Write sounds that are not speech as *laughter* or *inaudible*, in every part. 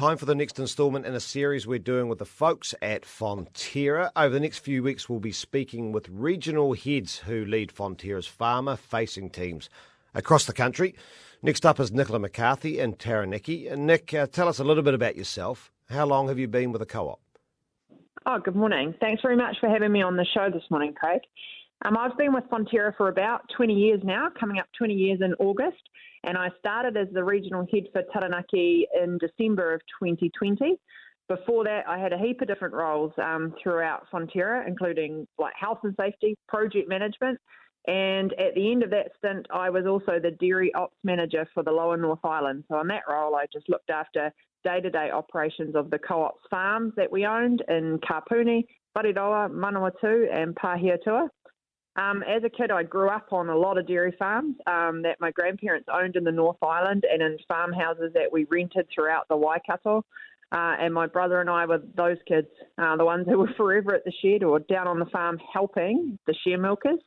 Time for the next instalment in a series we're doing with the folks at Fonterra. Over the next few weeks, we'll be speaking with regional heads who lead Fonterra's farmer facing teams across the country. Next up is Nicola McCarthy in Taranaki. And Nick, uh, tell us a little bit about yourself. How long have you been with the co op? Oh, good morning. Thanks very much for having me on the show this morning, Craig. Um, I've been with Fonterra for about 20 years now, coming up 20 years in August, and I started as the regional head for Taranaki in December of 2020. Before that, I had a heap of different roles um, throughout Fonterra, including like health and safety, project management, and at the end of that stint, I was also the dairy ops manager for the Lower North Island. So in that role, I just looked after day-to-day operations of the co-op's farms that we owned in Kapuni, Whareroa, Manawatu, and Pahiatua. Um, as a kid, I grew up on a lot of dairy farms um, that my grandparents owned in the North Island and in farmhouses that we rented throughout the Waikato. Uh, and my brother and I were those kids, uh, the ones who were *laughs* forever at the shed or down on the farm helping the share milkers.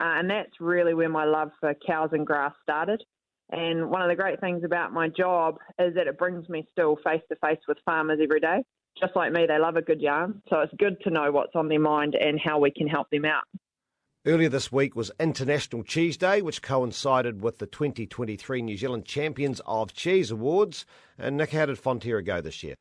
Uh, and that's really where my love for cows and grass started. And one of the great things about my job is that it brings me still face to face with farmers every day. Just like me, they love a good yarn. So it's good to know what's on their mind and how we can help them out. Earlier this week was International Cheese Day, which coincided with the 2023 New Zealand Champions of Cheese Awards. And Nick, how did Fonterra go this year?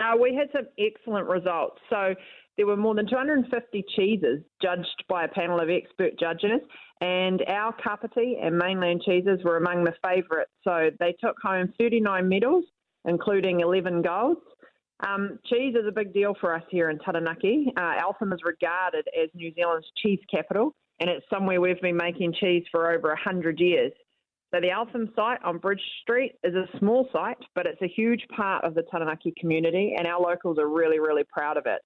Uh, we had some excellent results. So there were more than 250 cheeses judged by a panel of expert judges, and our Kapiti and mainland cheeses were among the favourites. So they took home 39 medals, including 11 golds. Um, cheese is a big deal for us here in Taranaki. Uh, Eltham is regarded as New Zealand's cheese capital, and it's somewhere we've been making cheese for over 100 years. So the Eltham site on Bridge Street is a small site, but it's a huge part of the Taranaki community, and our locals are really, really proud of it.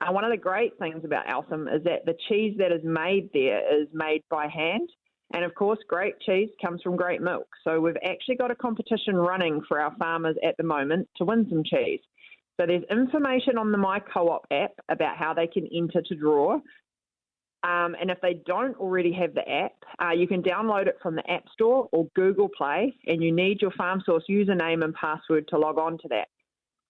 Uh, one of the great things about Eltham is that the cheese that is made there is made by hand. And of course, great cheese comes from great milk. So we've actually got a competition running for our farmers at the moment to win some cheese. So there's information on the My Co-op app about how they can enter to draw. Um, and if they don't already have the app, uh, you can download it from the App Store or Google Play, and you need your farm FarmSource username and password to log on to that.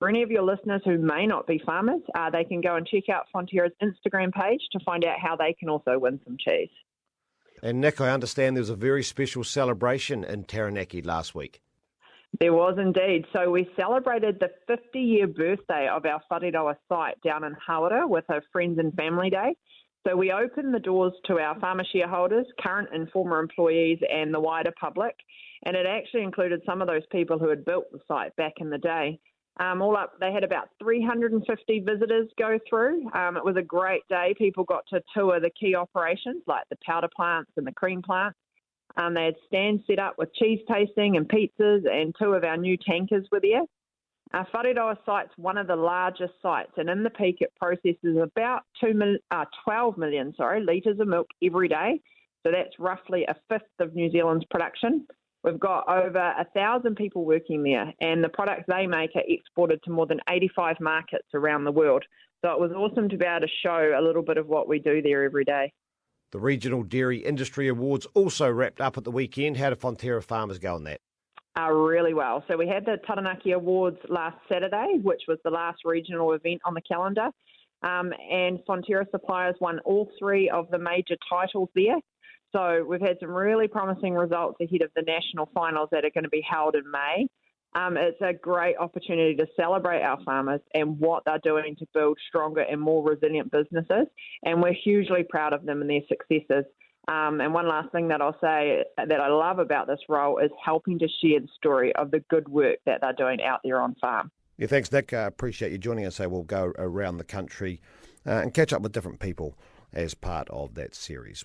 For any of your listeners who may not be farmers, uh, they can go and check out Fonterra's Instagram page to find out how they can also win some cheese. And Nick, I understand there was a very special celebration in Taranaki last week. There was indeed. So we celebrated the 50 year birthday of our Whareroa site down in Hawera with a Friends and Family Day. So we opened the doors to our farmer shareholders, current and former employees, and the wider public. And it actually included some of those people who had built the site back in the day. Um, all up, they had about 350 visitors go through. Um, it was a great day. People got to tour the key operations like the powder plants and the cream plants. Um, they had stands set up with cheese tasting and pizzas, and two of our new tankers were there. Our Whareroa site's one of the largest sites, and in the peak, it processes about two mil, uh, 12 million sorry, litres of milk every day. So that's roughly a fifth of New Zealand's production. We've got over a thousand people working there, and the products they make are exported to more than 85 markets around the world. So it was awesome to be able to show a little bit of what we do there every day. The Regional Dairy Industry Awards also wrapped up at the weekend. How did Fonterra farmers go on that? Uh, really well. So we had the Taranaki Awards last Saturday, which was the last regional event on the calendar. Um, and Fonterra suppliers won all three of the major titles there. So we've had some really promising results ahead of the national finals that are going to be held in May. Um, it's a great opportunity to celebrate our farmers and what they're doing to build stronger and more resilient businesses. And we're hugely proud of them and their successes. Um, and one last thing that I'll say that I love about this role is helping to share the story of the good work that they're doing out there on farm. Yeah, thanks, Nick. I appreciate you joining us. So we'll go around the country uh, and catch up with different people as part of that series.